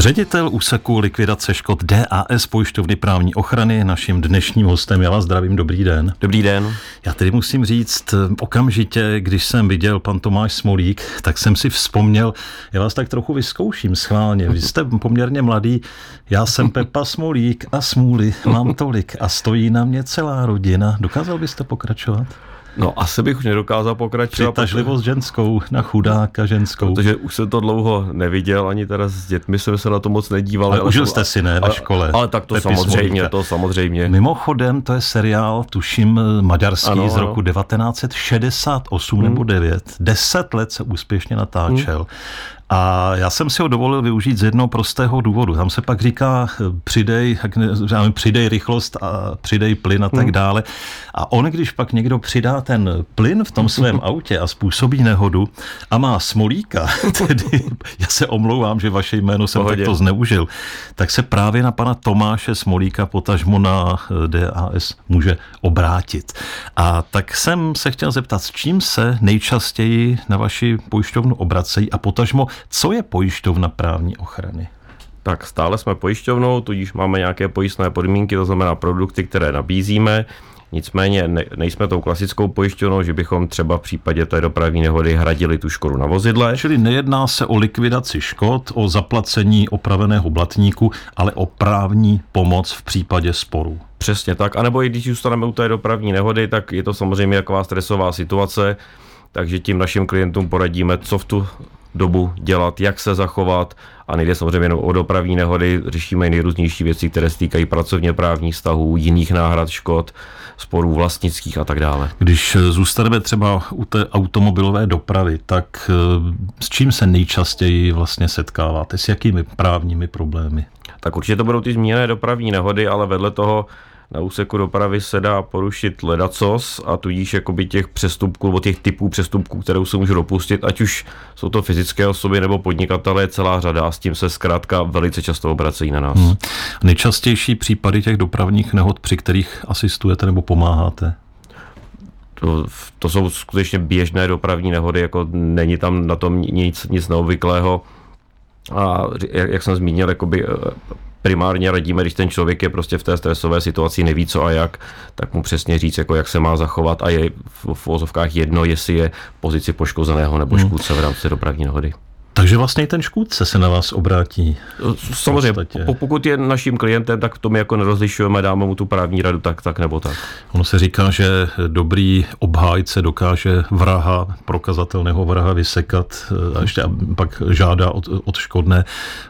Ředitel úseku likvidace škod DAS pojišťovny právní ochrany naším dnešním hostem. Já vás zdravím, dobrý den. Dobrý den. Já tedy musím říct, okamžitě, když jsem viděl pan Tomáš Smolík, tak jsem si vzpomněl, já vás tak trochu vyzkouším schválně. Vy jste poměrně mladý, já jsem Pepa Smolík a smůly mám tolik a stojí na mě celá rodina. Dokázal byste pokračovat? No asi bych už nedokázal pokračovat. Přitažlivost ženskou na chudáka ženskou. Protože už jsem to dlouho neviděl, ani teda s dětmi jsem se na to moc nedíval. Ale, ale užil jste si, ne, ve škole? Ale, ale tak to Pepi samozřejmě, to samozřejmě. Mimochodem, to je seriál, tuším, maďarský ano, z roku 1968 hmm. nebo 9. Deset let se úspěšně natáčel. Hmm. A já jsem si ho dovolil využít z jednoho prostého důvodu. Tam se pak říká, přidej, jak ne, přidej rychlost a přidej plyn a tak hmm. dále. A on, když pak někdo přidá ten plyn v tom svém autě a způsobí nehodu a má smolíka, tedy já se omlouvám, že vaše jméno jsem Pohodě. takto zneužil, tak se právě na pana Tomáše Smolíka, potažmo na eh, DAS, může obrátit. A tak jsem se chtěl zeptat, s čím se nejčastěji na vaši pojišťovnu obracejí a potažmo co je pojišťovna právní ochrany? Tak stále jsme pojišťovnou, tudíž máme nějaké pojistné podmínky, to znamená produkty, které nabízíme. Nicméně ne, nejsme tou klasickou pojišťovnou, že bychom třeba v případě té dopravní nehody hradili tu škodu na vozidle. Čili nejedná se o likvidaci škod, o zaplacení opraveného blatníku, ale o právní pomoc v případě sporu. Přesně tak, anebo i když zůstaneme u té dopravní nehody, tak je to samozřejmě taková stresová situace, takže tím našim klientům poradíme, co v tu dobu dělat, jak se zachovat a nejde samozřejmě jenom o dopravní nehody, řešíme i nejrůznější věci, které se týkají pracovně právních vztahů, jiných náhrad škod, sporů vlastnických a tak dále. Když zůstaneme třeba u té automobilové dopravy, tak eh, s čím se nejčastěji vlastně setkáváte? S jakými právními problémy? Tak určitě to budou ty zmíněné dopravní nehody, ale vedle toho na úseku dopravy se dá porušit ledacos a tudíž jakoby těch přestupků nebo těch typů přestupků, které se můžou dopustit, ať už jsou to fyzické osoby nebo podnikatelé, celá řada a s tím se zkrátka velice často obracejí na nás. Hmm. Nejčastější případy těch dopravních nehod, při kterých asistujete nebo pomáháte? To, to jsou skutečně běžné dopravní nehody, jako není tam na tom nic, nic neobvyklého. A jak, jak jsem zmínil, jakoby primárně radíme, když ten člověk je prostě v té stresové situaci, neví co a jak, tak mu přesně říct, jako jak se má zachovat a je v, v vozovkách jedno, jestli je pozici poškozeného nebo hmm. škůdce v rámci dopravní nehody. Takže vlastně i ten škůdce se na vás obrátí. Samozřejmě, pokud je naším klientem, tak to my jako nerozlišujeme, dáme mu tu právní radu tak, tak nebo tak. Ono se říká, že dobrý obhájce dokáže vraha, prokazatelného vraha vysekat eh, a ještě pak žádá od, od škodné.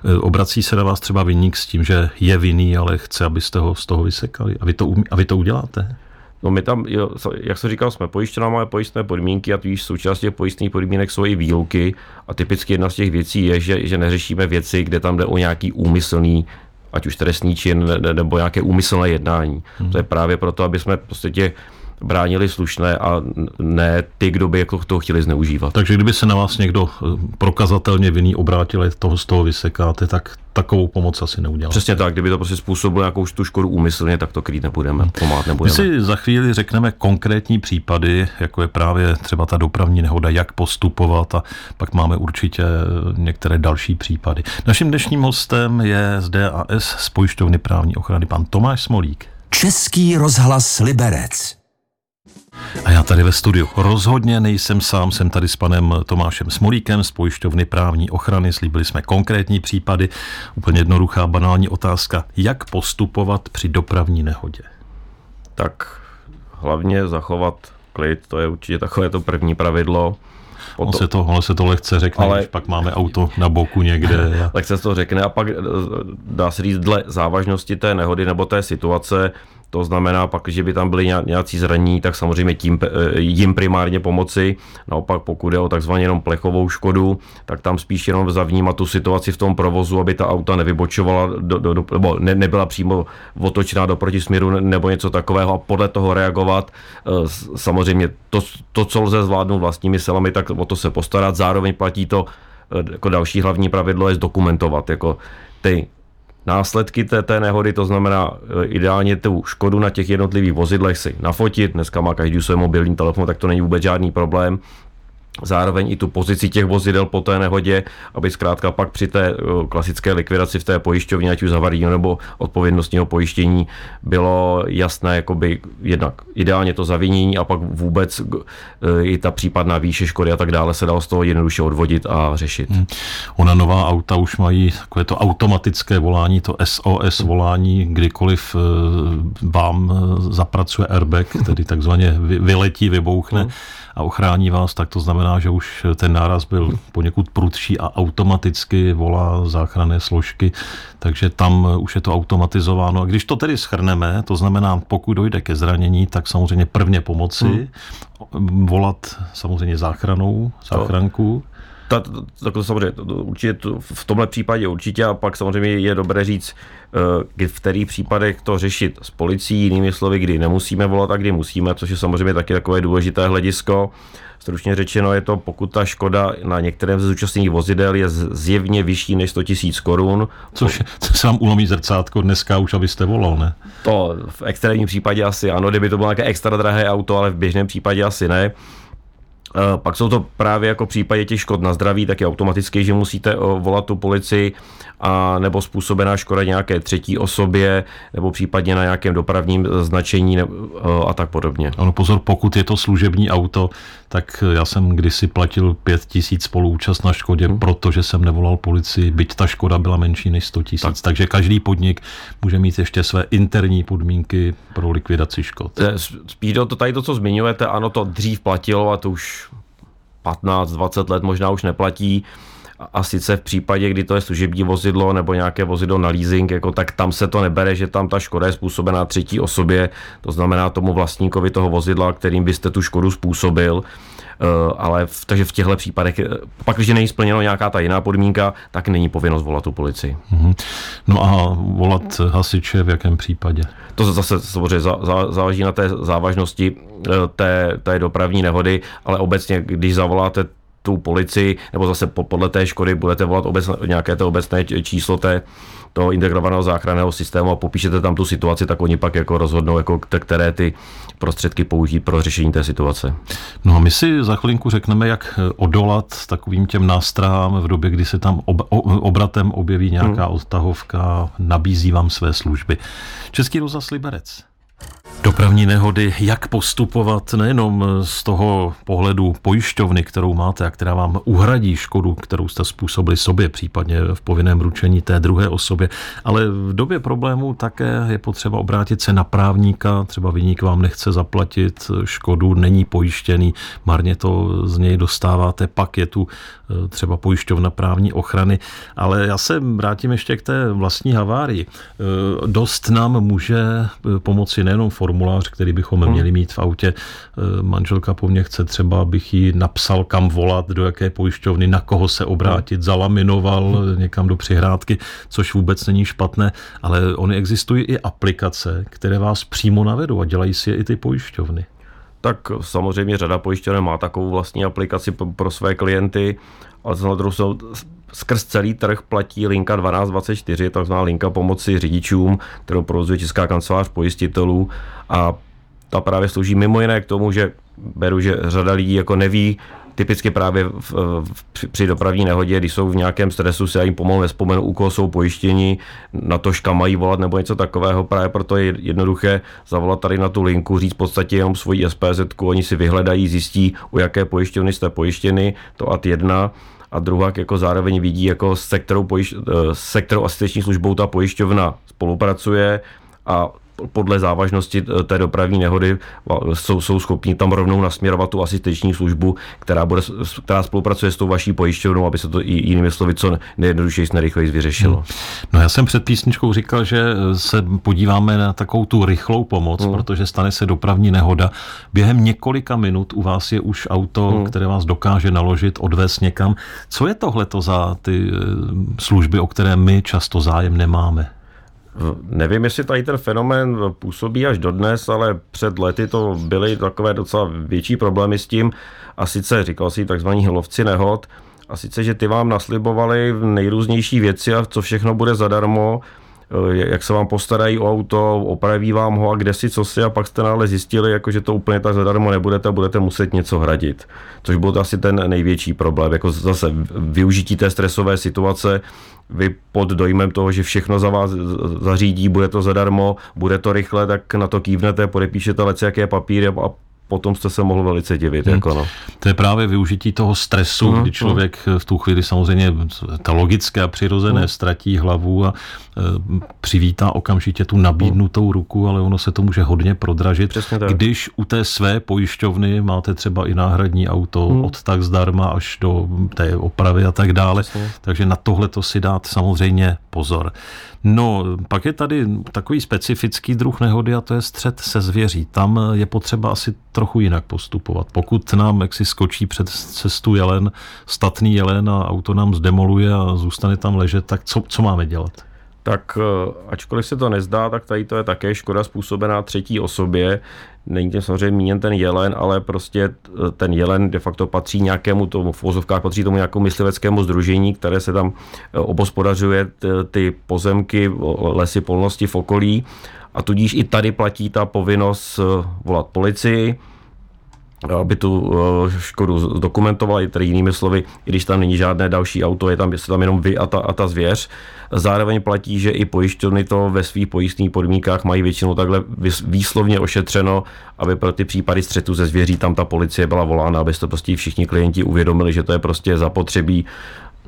Eh, obrací se na vás třeba vinník s tím, že je vinný, ale chce, abyste ho z toho vysekali. A vy to, a vy to uděláte? No my tam, jo, jak jsem říkal, jsme pojištěná, máme pojistné podmínky a tudíž součástí těch pojistných podmínek jsou i výluky a typicky jedna z těch věcí je, že, že neřešíme věci, kde tam jde o nějaký úmyslný ať už trestný čin nebo nějaké úmyslné jednání. Hmm. To je právě proto, aby jsme prostě tě bránili slušné a ne ty, kdo by jako to chtěli zneužívat. Takže kdyby se na vás někdo eh, prokazatelně vinný obrátil, toho z toho vysekáte, tak takovou pomoc asi neuděláte. Přesně tak, kdyby to prostě způsobilo nějakou tu škodu úmyslně, tak to krýt nebudeme, pomáhat nebudeme. My si za chvíli řekneme konkrétní případy, jako je právě třeba ta dopravní nehoda, jak postupovat a pak máme určitě některé další případy. Naším dnešním hostem je z DAS z pojišťovny právní ochrany pan Tomáš Smolík. Český rozhlas Liberec. A já tady ve studiu rozhodně nejsem sám, jsem tady s panem Tomášem Smolíkem z pojišťovny právní ochrany. Slíbili jsme konkrétní případy. Úplně jednoduchá, banální otázka. Jak postupovat při dopravní nehodě? Tak hlavně zachovat klid, to je určitě takové to první pravidlo. Ono se, to, ono se to lehce řekne, ale, když pak máme auto na boku někde. A... lehce se to řekne a pak eh, dá se říct dle závažnosti té nehody nebo té situace to znamená pak, že by tam byli nějací zraní, tak samozřejmě tím, eh, jim primárně pomoci. Naopak pokud je o takzvaně jenom plechovou škodu, tak tam spíš jenom zavnímat tu situaci v tom provozu, aby ta auta nevybočovala, do, do, do, nebo ne, nebyla přímo otočená do protisměru nebo něco takového a podle toho reagovat. Eh, samozřejmě to, to co lze zvládnout vlastními silami, tak o to se postarat. Zároveň platí to eh, jako další hlavní pravidlo je zdokumentovat jako ty následky té, té nehody, to znamená e, ideálně tu škodu na těch jednotlivých vozidlech si nafotit, dneska má každý své mobilní telefon, tak to není vůbec žádný problém, zároveň i tu pozici těch vozidel po té nehodě, aby zkrátka pak při té eh, klasické likvidaci v té pojišťovně, ať už zavarijního nebo odpovědnostního pojištění, bylo jasné, jakoby jednak ideálně to zavinění a pak vůbec eh, i ta případná výše škody a tak dále se dalo z toho jednoduše odvodit a řešit. Hmm. Ona nová auta už mají takové to automatické volání, to SOS volání, kdykoliv eh, vám zapracuje airbag, tedy takzvaně vyletí, vybouchne. Hmm a ochrání vás, tak to znamená, že už ten náraz byl poněkud prudší a automaticky volá záchranné složky, takže tam už je to automatizováno. A když to tedy schrneme, to znamená, pokud dojde ke zranění, tak samozřejmě prvně pomoci, hmm. volat samozřejmě záchranou, záchranku. Tak to samozřejmě, to, určitě to, v tomhle případě určitě a pak samozřejmě je dobré říct, eh, v kterých případech to řešit s policií, jinými slovy, kdy nemusíme volat a kdy musíme, což je samozřejmě taky takové důležité hledisko. Stručně řečeno je to, pokud ta škoda na některém ze zúčastněných vozidel je zjevně vyšší než 100 000 korun. Což se vám ulomí zrcátko dneska už, abyste volal, ne? To v extrémním případě asi ano, kdyby to bylo nějaké extra drahé auto, ale v běžném případě asi ne. Eh, pak jsou to právě jako v případě těch škod na zdraví, tak je automaticky, že musíte eh, volat tu policii a nebo způsobená škoda nějaké třetí osobě nebo případně na nějakém dopravním značení eh, a tak podobně. Ano, pozor, pokud je to služební auto, tak já jsem kdysi platil pět tisíc spoluúčast na škodě, hmm. protože jsem nevolal policii, byť ta škoda byla menší než 100 tisíc. Tak. Takže každý podnik může mít ještě své interní podmínky pro likvidaci škod. Spíš to tady to, co zmiňujete, ano, to dřív platilo a to už 15-20 let možná už neplatí. A sice v případě, kdy to je služební vozidlo nebo nějaké vozidlo na leasing, jako, tak tam se to nebere, že tam ta škoda je způsobená třetí osobě, to znamená tomu vlastníkovi toho vozidla, kterým byste tu škodu způsobil. Uh, ale v, takže v těchto případech, eh, pak, když není splněno nějaká ta jiná podmínka, tak není povinnost volat tu policii. Mm-hmm. No a volat hasiče v jakém případě? To zase samozřejmě záleží na té závažnosti eh, té, té dopravní nehody, ale obecně, když zavoláte tu policii, nebo zase podle té škody budete volat obecné, nějaké to obecné číslo té, toho integrovaného záchranného systému a popíšete tam tu situaci, tak oni pak jako rozhodnou, jako které ty prostředky použít pro řešení té situace. No a my si za chvilinku řekneme, jak odolat takovým těm nástrahám v době, kdy se tam ob, obratem objeví nějaká hmm. odtahovka, nabízí vám své služby. Český rozhlas Liberec. Dopravní nehody, jak postupovat nejenom z toho pohledu pojišťovny, kterou máte a která vám uhradí škodu, kterou jste způsobili sobě, případně v povinném ručení té druhé osobě, ale v době problému také je potřeba obrátit se na právníka, třeba vyník vám nechce zaplatit škodu, není pojištěný, marně to z něj dostáváte, pak je tu eh, třeba pojišťovna právní ochrany, ale já se vrátím ještě k té vlastní havárii. Eh, dost nám může eh, pomoci nejenom for formulář, který bychom hmm. měli mít v autě. E, manželka po mně chce třeba, abych jí napsal, kam volat, do jaké pojišťovny, na koho se obrátit, zalaminoval hmm. někam do přihrádky, což vůbec není špatné, ale ony existují i aplikace, které vás přímo navedou a dělají si je i ty pojišťovny. Tak samozřejmě řada pojišťoven má takovou vlastní aplikaci pro své klienty, ale na druhou skrz celý trh platí linka 1224, takzvaná linka pomoci řidičům, kterou provozuje Česká kancelář pojistitelů. A ta právě slouží mimo jiné k tomu, že beru, že řada lidí jako neví, typicky právě v, v, při dopravní nehodě, když jsou v nějakém stresu, si já jim pomalu nespomenu, u koho jsou pojištění, na to, kam mají volat nebo něco takového. Právě proto je jednoduché zavolat tady na tu linku, říct v podstatě jenom svoji SPZ, oni si vyhledají, zjistí, u jaké pojišťovny jste pojištěni, to ad 1 a druhá jako zároveň vidí, jako se kterou, pojišť, eh, se kterou asistenční službou ta pojišťovna spolupracuje a podle závažnosti té dopravní nehody jsou, jsou schopni tam rovnou nasměrovat tu asistenční službu, která, bude, která spolupracuje s tou vaší pojišťovnou, aby se to i jinými slovy co nejjednodušeji, nejrychleji vyřešilo. Hmm. No já jsem před písničkou říkal, že se podíváme na takovou tu rychlou pomoc, hmm. protože stane se dopravní nehoda. Během několika minut u vás je už auto, hmm. které vás dokáže naložit, odvést někam. Co je tohleto za ty eh, služby, o které my často zájem nemáme? Nevím, jestli tady ten fenomén působí až dodnes, ale před lety to byly takové docela větší problémy s tím. A sice, říkal si takzvaní lovci nehod, a sice, že ty vám naslibovali nejrůznější věci a co všechno bude zadarmo, jak se vám postarají o auto, opraví vám ho a kde si co si a pak jste nále zjistili, jako že to úplně tak zadarmo nebudete a budete muset něco hradit. Což byl asi ten největší problém, jako zase využití té stresové situace, vy pod dojmem toho, že všechno za vás zařídí, bude to zadarmo, bude to rychle, tak na to kývnete, podepíšete leci, jaké papíry a potom jste se mohl velice divit. Hmm. Jako no. To je právě využití toho stresu, hmm. kdy člověk hmm. v tu chvíli samozřejmě ta logické a přirozené hmm. ztratí hlavu a e, přivítá okamžitě tu nabídnutou ruku, ale ono se to může hodně prodražit. Když u té své pojišťovny máte třeba i náhradní auto hmm. od tak zdarma až do té opravy a tak dále, Přesně. takže na tohle to si dát samozřejmě pozor. No, pak je tady takový specifický druh nehody a to je střed se zvěří. Tam je potřeba asi trochu jinak postupovat. Pokud nám jaksi skočí před cestu jelen, statný jelen a auto nám zdemoluje a zůstane tam ležet, tak co, co máme dělat? Tak eh, ačkoliv se to nezdá, tak tady to je také škoda způsobená třetí osobě. Není tím samozřejmě míněn ten jelen, ale prostě eh, ten jelen de facto patří nějakému tomu, v vozovkách patří tomu nějakému mysliveckému združení, které se tam eh, obospodařuje ty pozemky, lesy, polnosti v okolí. A tudíž i tady platí ta povinnost volat policii, aby tu škodu zdokumentovali, tedy jinými slovy, i když tam není žádné další auto, je tam, je tam jenom vy a ta, a ta zvěř, Zároveň platí, že i pojišťovny to ve svých pojistných podmínkách mají většinou takhle výslovně ošetřeno, aby pro ty případy střetu ze zvěří tam ta policie byla volána, aby to prostě všichni klienti uvědomili, že to je prostě zapotřebí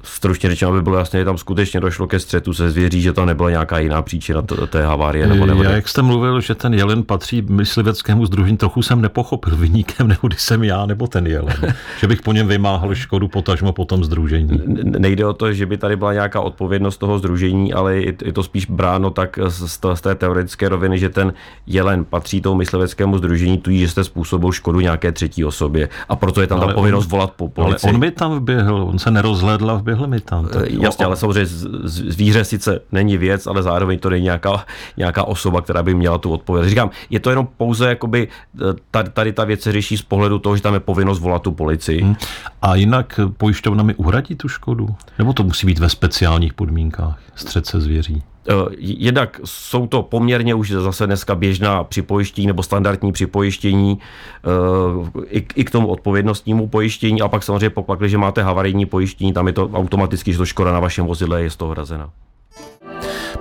stručně řečeno, aby bylo jasné, že tam skutečně došlo ke střetu se zvěří, že to nebyla nějaká jiná příčina té havárie. Nebo nebo Já, jak jste mluvil, že ten jelen patří mysliveckému združení, trochu jsem nepochopil vyníkem, nebo když jsem já, nebo ten jelen. že bych po něm vymáhal škodu, potažmo po tom združení. Nejde o to, že by tady byla nějaká odpovědnost toho združení, ale je to spíš bráno tak z té teoretické roviny, že ten jelen patří tomu mysliveckému združení, tudíž, že jste způsobil škodu nějaké třetí osobě. A proto je tam no, ta povinnost on, volat po policii. Ale on mi tam vběhl, on se nerozhledl a vběhl mi tam. Tak, eh, Jasně, ale samozřejmě zvíře sice není věc, ale zároveň to není nějaká, nějaká osoba, která by měla tu odpověď. Říkám, je to jenom pouze, jakoby eh, tady, tady ta věc se řeší z pohledu toho, že tam je povinnost volat tu policii. Hmm. A jinak pojišťovna mi uhradí tu škodu? Nebo to musí být ve speciálních podmínkách? Střed se zvěří? Eh, jednak jsou to poměrně už zase dneska běžná připojištění nebo standardní připojištění eh, i, k tomu odpovědnostnímu pojištění a pak samozřejmě pokud, když máte havarijní pojištění, tam je to automaticky, že to škoda na vašem vozidle je z toho hrazena.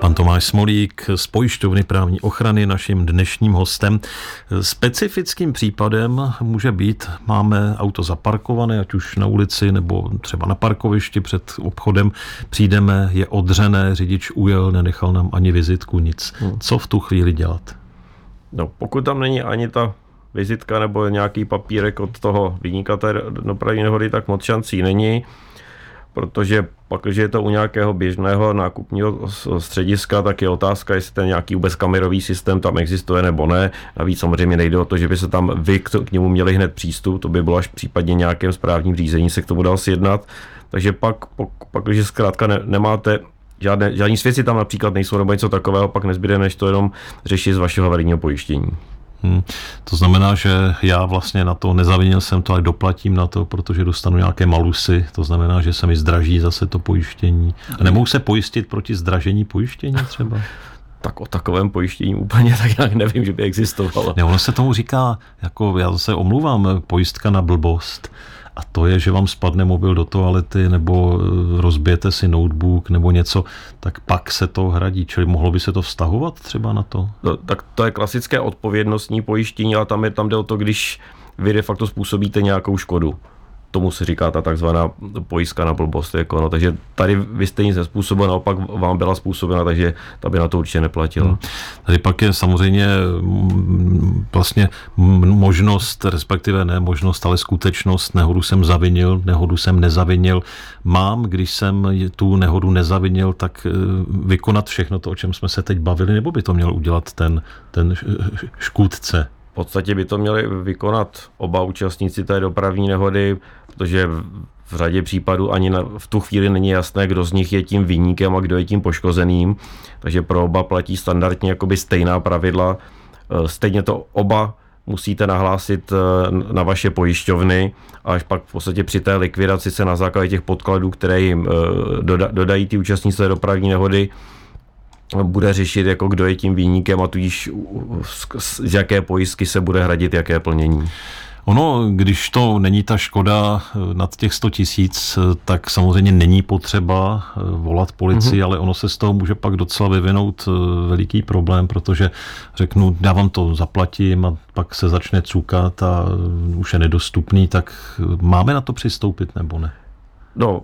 Pan Tomáš Smolík z pojišťovny právní ochrany naším dnešním hostem. Specifickým případem může být, máme auto zaparkované, ať už na ulici nebo třeba na parkovišti před obchodem, přijdeme, je odřené, řidič ujel, nenechal nám ani vizitku, nic. Hmm. Co v tu chvíli dělat? No, pokud tam není ani ta vizitka nebo nějaký papírek od toho vyníka té dopravní nehody, tak moc šancí není protože pak, když je to u nějakého běžného nákupního střediska, tak je otázka, jestli ten nějaký vůbec kamerový systém tam existuje nebo ne. Navíc samozřejmě nejde o to, že by se tam vy k němu měli hned přístup, to by bylo až případně nějakém správním řízení se k tomu dal sjednat. Takže pak, pak, když zkrátka ne, nemáte žádné, žádní svědci tam například nejsou nebo něco takového, pak nezbyde, než to jenom řešit z vašeho havarijního pojištění. Hmm. To znamená, že já vlastně na to nezavinil jsem to, ale doplatím na to, protože dostanu nějaké malusy. To znamená, že se mi zdraží zase to pojištění. A nemohu se pojistit proti zdražení pojištění třeba? tak o takovém pojištění úplně tak nějak nevím, že by existovalo. Ne, ono se tomu říká, jako já se omluvám, pojistka na blbost. A to je, že vám spadne mobil do toalety nebo eh, rozbijete si notebook nebo něco, tak pak se to hradí. Čili mohlo by se to vztahovat třeba na to? No, tak to je klasické odpovědnostní pojištění, ale tam, je, tam jde o to, když vy de facto způsobíte nějakou škodu tomu se říká ta takzvaná pojistka na blbost. Jako no. Takže tady vy jste nic nezpůsobil, naopak vám byla způsobena, takže ta by na to určitě neplatila. Hmm. Tady pak je samozřejmě mm, vlastně možnost, respektive ne možnost, ale skutečnost, nehodu jsem zavinil, nehodu jsem nezavinil. Mám, když jsem tu nehodu nezavinil, tak eh, vykonat všechno to, o čem jsme se teď bavili, nebo by to měl udělat ten, ten škůdce? V podstatě by to měli vykonat oba účastníci té dopravní nehody, protože v řadě případů ani na, v tu chvíli není jasné, kdo z nich je tím výnikem a kdo je tím poškozeným, takže pro oba platí standardně jakoby stejná pravidla. E, stejně to oba musíte nahlásit e, na vaše pojišťovny a až pak v podstatě při té likvidaci se na základě těch podkladů, které jim e, dodají ty účastníci dopravní nehody, bude řešit, jako kdo je tím výnikem a tudíž z jaké pojistky se bude hradit jaké plnění. Ono, když to není ta škoda eh, nad těch 100 tisíc, eh, tak samozřejmě není potřeba eh, volat policii, mm-hmm. ale ono se z toho může pak docela vyvinout veliký problém, protože řeknu, já vám to zaplatím a pak se začne cukat a už je nedostupný, tak máme na to přistoupit nebo ne? No,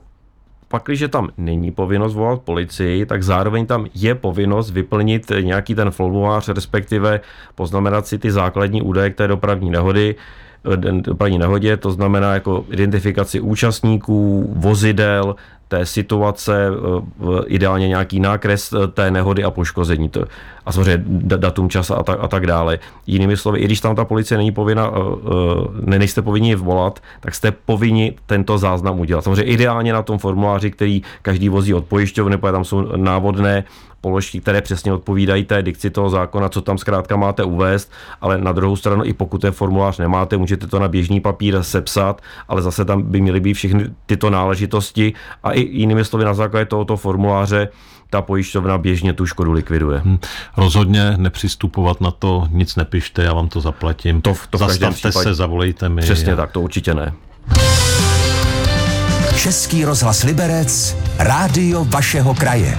pak, když tam není povinnost volat policii, tak zároveň tam je povinnost vyplnit nějaký ten formulář, respektive poznamenat si ty základní údaje k té dopravní nehody, dopravní nehodě, to znamená jako identifikaci účastníků, vozidel, té situace, ideálně nějaký nákres e, té nehody a poškození. To, a samozřejmě datum, čas a tak, a tak dále. Jinými slovy, i když tam ta policie není povinna, e, e, nejste povinni volat, tak jste povinni tento záznam udělat. Samozřejmě ideálně na tom formuláři, který každý vozí od pojišťovny, protože tam jsou návodné položky, které přesně odpovídají té dikci toho zákona, co tam zkrátka máte uvést, ale na druhou stranu, i pokud ten formulář nemáte, můžete to na běžný papír sepsat, ale zase tam by měly být všechny tyto náležitosti a i jinými slovy na základě tohoto formuláře ta pojišťovna běžně tu škodu likviduje. Hmm. Rozhodně nepřistupovat na to, nic nepište, já vám to zaplatím. To, to Zastavte se, zavolejte mi. Přesně tak, to určitě ne. Český rozhlas Liberec, rádio vašeho kraje.